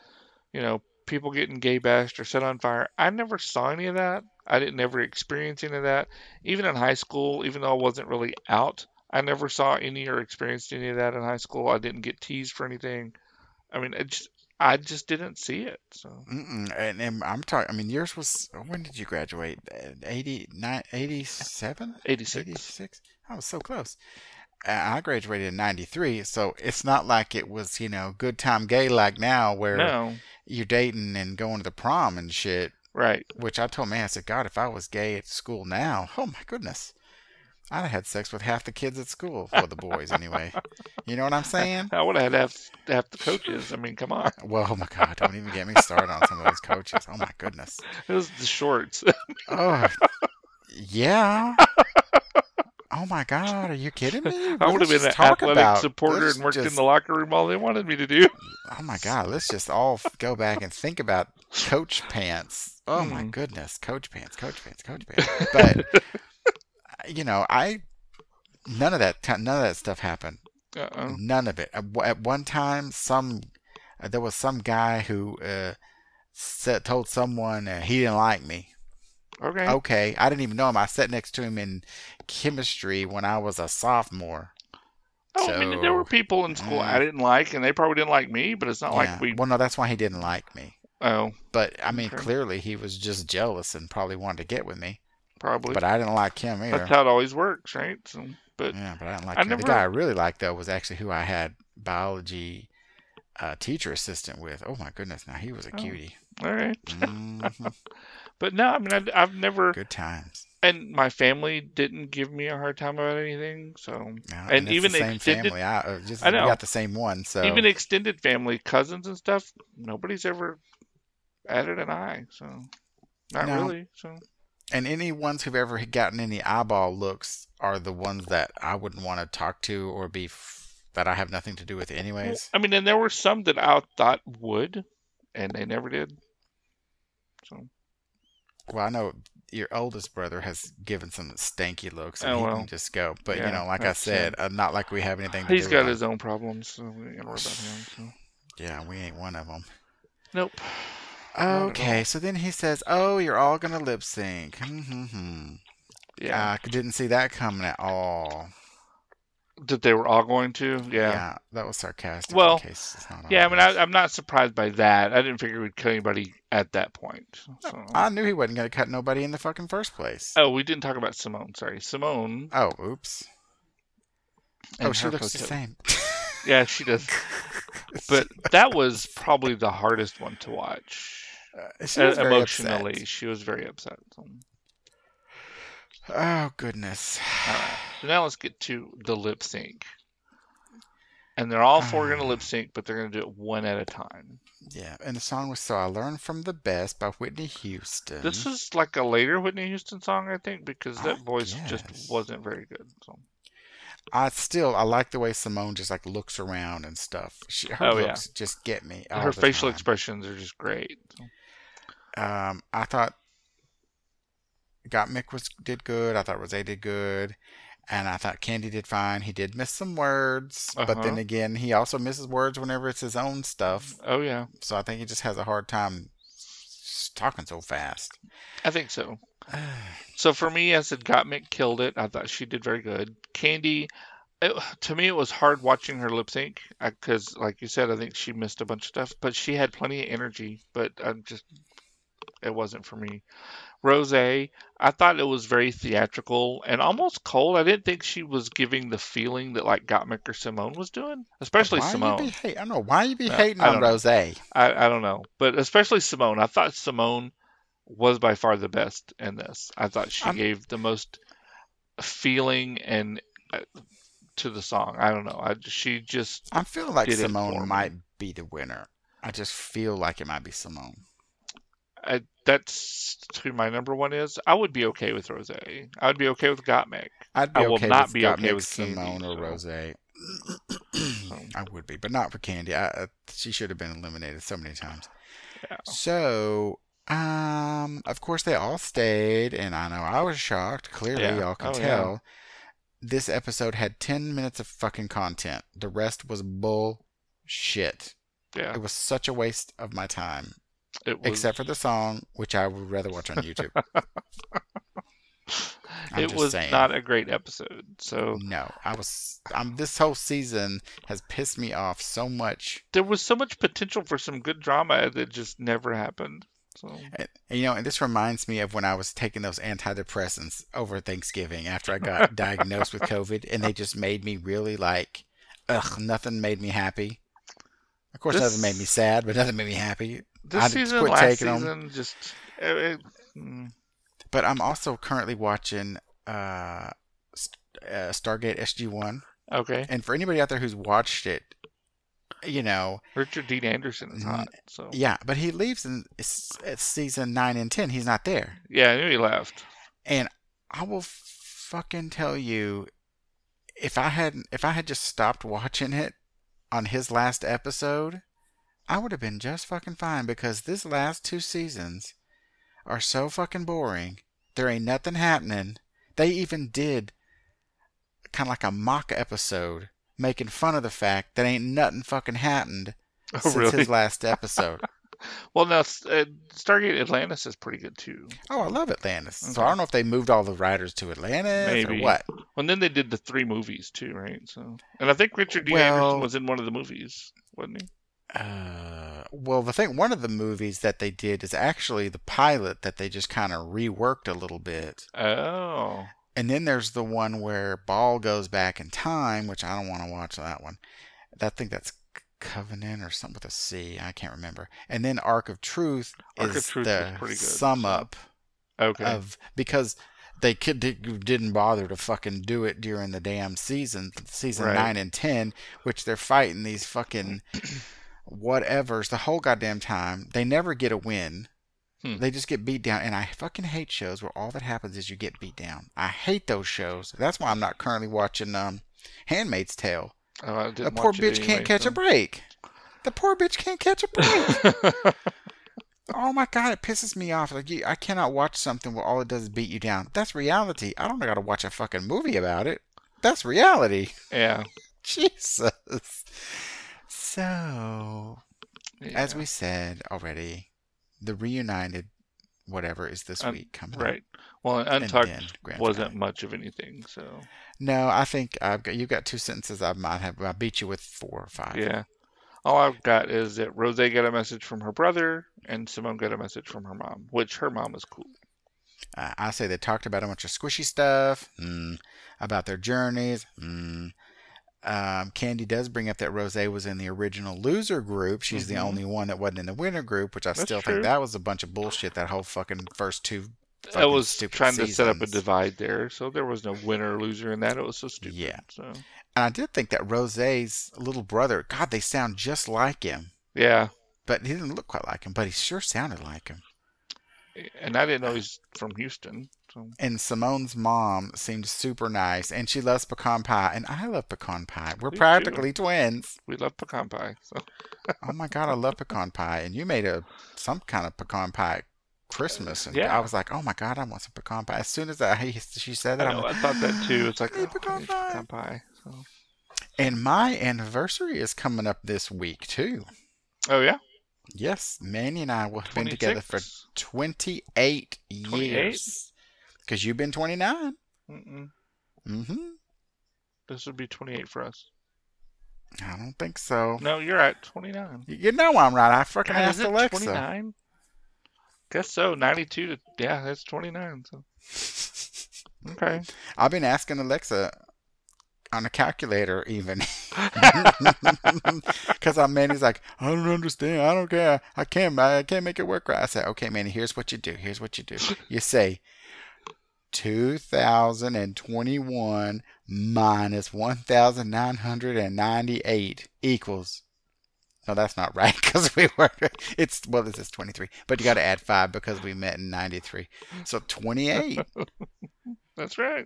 you know, people getting gay bashed or set on fire. I never saw any of that. I didn't ever experience any of that. Even in high school, even though I wasn't really out, I never saw any or experienced any of that in high school. I didn't get teased for anything. I mean, it just, I just didn't see it. So. And, and I'm talking. I mean, yours was. When did you graduate? Uh, 89, 87? 86. 86? I was so close. I graduated in 93, so it's not like it was, you know, good time gay like now where No, you're dating and going to the prom and shit. right. Which I told man, I said, God, if I was gay at school now, oh my goodness. I'd have had sex with half the kids at school, well, the boys anyway. You know what I'm saying? I would have had half, half the coaches. I mean, come on. Well, oh my God, don't even get me started on some of those coaches. Oh my goodness. It was the shorts. Oh, yeah. Oh my God, are you kidding me? I would have been an just athletic about- supporter let's and worked in the locker room all they wanted me to do. Oh my God, let's just all go back and think about coach pants. Oh my Hmm. goodness, coach pants, coach pants, coach pants. But you know, I none of that none of that stuff happened. Uh-uh. None of it. At, one time, some uh, there was some guy who uh, said told someone uh, he didn't like me. Okay. Okay, I didn't even know him. I sat next to him in chemistry when I was a sophomore. Oh, I mean, there were people in school I mm. didn't like, and they probably didn't like me. But it's not Yeah. like we. Well, no, that's why he didn't like me. Oh, But I mean, Okay. clearly he was just jealous and probably wanted to get with me. probably. But I didn't like him either. That's how it always works, right? So, but Yeah, but I didn't like I him. never- The guy I really liked though was actually who I had biology uh, teacher assistant with. Oh my goodness, now he was a Oh. cutie. all right. Mhm. But no, I mean, I, I've never, Good times. and my family didn't give me a hard time about anything. So Yeah, And it's even the same extended- family. I uh, just I know. got the same one. So even extended family, cousins and stuff, nobody's ever added an eye. So not No. really. So and any ones who've ever gotten any eyeball looks are the ones that I wouldn't want to talk to or be f- that I have nothing to do with anyways. I mean, and there were some that I thought would, and they never did. Well, I know your oldest brother has given some stanky looks, and Oh, he well. can just go. But you know, like I said, uh, not like we have anything to he's do got his own problems, so we ain't gonna worry about him. So Yeah, we ain't one of them. nope. Okay, so then he says, "Oh, you're all gonna lip sync." Yeah. I didn't see that coming at all. That they were all going to. Yeah. Yeah, that was sarcastic. Well, in case it's not Yeah, I mean. I, I'm not surprised by that. I didn't figure we'd kill anybody at that point. So. I knew he wasn't gonna cut nobody in the fucking first place. oh, we didn't talk about Symone. Sorry, Symone. Oh, oops. Oh, she looks the same. Yeah, she does. But that was probably the hardest one to watch. Uh, she was Uh, emotionally, upset. she was very upset. Oh goodness. right. So now let's get to the lip sync. And they're all four going to Ah. lip sync, but they're going to do it one at a time. Yeah, and the song was "So I Learned from the Best" by Whitney Houston. This is like a later Whitney Houston song, I think, because that I voice guess. just wasn't very good. So. I still I like the way Symone just like looks around and stuff. She, her Oh, yeah. just get me. Her facial time. expressions are just great. Um, I thought Gottmik was did good. I thought Rose did good, and I thought Kandy did fine. He did miss some words, but then Uh-huh. again, he also misses words whenever it's his own stuff. Oh, yeah. So I think he just has a hard time talking so fast. I think so. So for me, I said Gottmik killed it. I thought she did very good. Kandy, it, to me, it was hard watching her lip sync because, like you said, I think she missed a bunch of stuff, but she had plenty of energy. But I'm just, it wasn't for me. Rose, I thought it was very theatrical and almost cold. I didn't think she was giving the feeling that like Gottmik or Symone was doing, especially why Symone. You be hate, I don't know why you be hating on. Rose. I, I don't know, but especially Symone. I thought Symone was by far the best in this. I thought she I'm- gave the most feeling and uh, to the song. I don't know. I she just I'm feeling like did it for Symone might be the winner. I just feel like it might be Symone. I, that's who my number one is. I would be okay with Rose. I would be okay with Gottmik. I'd be I will okay not with be okay Gottmik, with Kandy, Symone or so- Rose. I would be, but not for Kandy. I, she should have been eliminated so many times. Yeah. So, um, of course they all stayed, and I know I was shocked. Clearly, Yeah. y'all can Oh, yeah. tell. This episode had ten minutes of fucking content. The rest was bullshit. Yeah, It was such a waste of my time, it was. except for the song, which I would rather watch on YouTube. It was saying. not a great episode. So No, I was. Um, this whole season has pissed me off so much. there was so much potential for some good drama that just never happened. So and, you know, and this reminds me of when I was taking those antidepressants over Thanksgiving after I got diagnosed with COVID, and they just made me really like, ugh, nothing made me happy. Of course, This- nothing made me sad, but nothing made me happy. this I'd season, quit last season, just it, it, mm, But I'm also currently watching uh, uh, Stargate SG One, okay. and for anybody out there who's watched it, you know, Richard Dean Anderson is hot. So yeah, but he leaves in season nine and ten. He's not there. yeah, I knew he left. And I will fucking tell you, if I had if I had just stopped watching it on his last episode, I would have been just fucking fine because this last two seasons are so fucking boring. There ain't nothing happening. They even did kind of like a mock episode making fun of the fact that ain't nothing fucking happened Oh, since really? his last episode. Well, now uh, Stargate Atlantis is pretty good too. oh, I love Atlantis. So I don't know if they moved all the writers to Atlantis Maybe. or what. Well, and then they did the three movies too, right? So, and I think Richard Dean Well- Anderson was in one of the movies, wasn't he? Uh, well, the thing, one of the movies that they did is actually the pilot that they just kind of reworked a little bit. Oh, And then there's the one where Baal goes back in time, which I don't want to watch that one. I think that's Covenant or something with a C. I can't remember. And then Ark of Truth Arc of is Truth the was pretty good, sum up okay. of because they could, didn't bother to fucking do it during the damn season, season Right. nine and ten, which they're fighting these fucking whatevers the whole goddamn time. They never get a win. Hmm. They just get beat down, and I fucking hate shows where all that happens is you get beat down. I hate those shows. That's why I'm not currently watching um, *Handmaid's Tale*. Oh, The poor bitch can't catch a break. The poor bitch can't catch a break. oh my god, it pisses me off. Like you, I cannot watch something where all it does is beat you down. That's reality. I don't gotta watch a fucking movie about it. That's reality. yeah. Jesus. So, as we said already, the reunited whatever is this Un- week coming. up. right. Well, Untucked wasn't finale. much of anything, so No, I think I've got you've got two sentences. I might have. I beat you with four or five. yeah. All I've got is that Rose got a message from her brother, and Symone got a message from her mom, which her mom is cool. Uh, I say they talked about a bunch of squishy stuff, mm, about their journeys. Mm, um, Kandy does bring up that Rose was in the original loser group. She's the Mhm. only one that wasn't in the winner group, which I That's still true. think that was a bunch of bullshit. That whole fucking first two. I was trying to set up a divide there, so there was no winner or loser in that. It was so stupid. Yeah. So And I did think that Rose's little brother. God, they sound just like him, yeah, but he didn't look quite like him. But he sure sounded like him. and I didn't know he's from Houston. So And Symone's mom seemed super nice, and she loves pecan pie, and I love pecan pie. We're practically twins. we love pecan pie. So oh my god, I love pecan pie. And you made a some kind of pecan pie Christmas, and Yeah. I was like, oh my god, I want some pecan pie. As soon as I she said I that, I'm know like, I thought that too. It's like oh, pecan I pie. pecan pie. So. and my anniversary is coming up this week too. Oh yeah, Yes, Manny and I will have been together for 26? 28 28? Because you've been 29. Mm-mm. Mm-hmm. This would be 28 for us. I don't think so. No, you're at 29. You know I'm right. I fucking God, asked Alexa. 29? Guess so. 92 to yeah, that's 29. So okay. I've been asking Alexa on a calculator even. Because I'm Manny's like, I don't understand. I don't care. I can't. I can't make it work right. I said, okay, Manny. Here's what you do. Here's what you do. You say, 2021 minus 1,998 equals. No, that's not right because we were. It's well, this is 23, but you got to add five because we met in 93. So 28. That's right.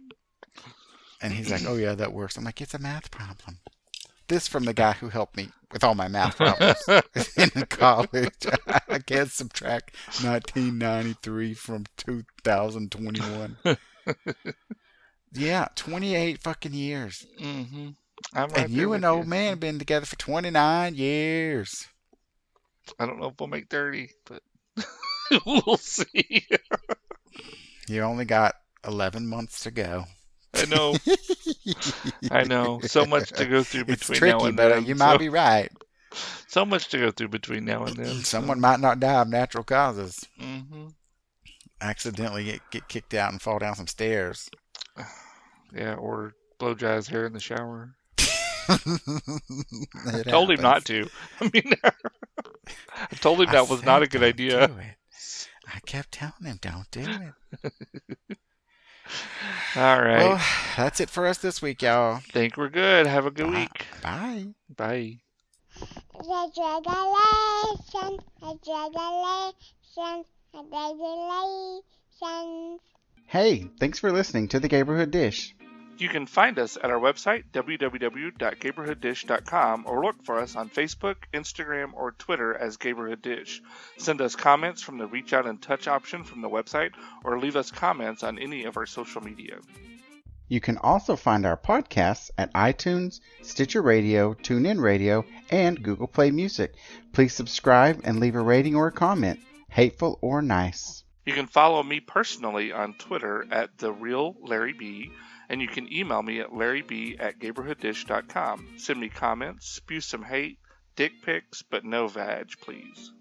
And he's like, "Oh yeah, that works." I'm like, "It's a math problem." This from the guy who helped me with all my math problems in college. I can't subtract 1993 from 2021. yeah, 28 fucking years. mm-hmm. I'm right and you and old man been together for 29 years. I don't know if we'll make 30, but we'll see. You only got 11 months to go. I know. I know. So much to go through It's between now and but then. you might so, be right. so much to go through between now and then. Someone might not die of natural causes. Mm-hmm. Accidentally get, get kicked out and fall down some stairs. Yeah, or blow dry his hair in the shower. It told him not to. I mean, I told him I that was not a good idea. I kept telling him, don't do it. All right. Well, that's it for us this week, y'all. Think we're good. Have a good Bye. week. Bye. Bye. Hey, thanks for listening to the Gayborhood Dish. You can find us at our website, www.gayborhooddish.com, or look for us on Facebook, Instagram, or Twitter as Gayborhood Dish. Send us comments from the Reach Out and Touch option from the website, or leave us comments on any of our social media. You can also find our podcasts at iTunes, Stitcher Radio, TuneIn Radio, and Google Play Music. Please subscribe and leave a rating or a comment, hateful or nice. You can follow me personally on Twitter at the real Larry B, and you can email me at larryb at gayborhooddish.com. Send me comments, spew some hate, dick pics, but no vag, please.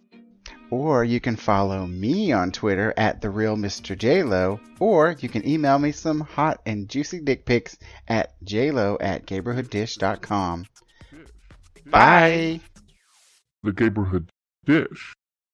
Or you can follow me on Twitter at the real Mr. JLo, or you can email me some hot and juicy dick pics at jlo at gayborhooddish.com. Bye. The Gayborhood Dish.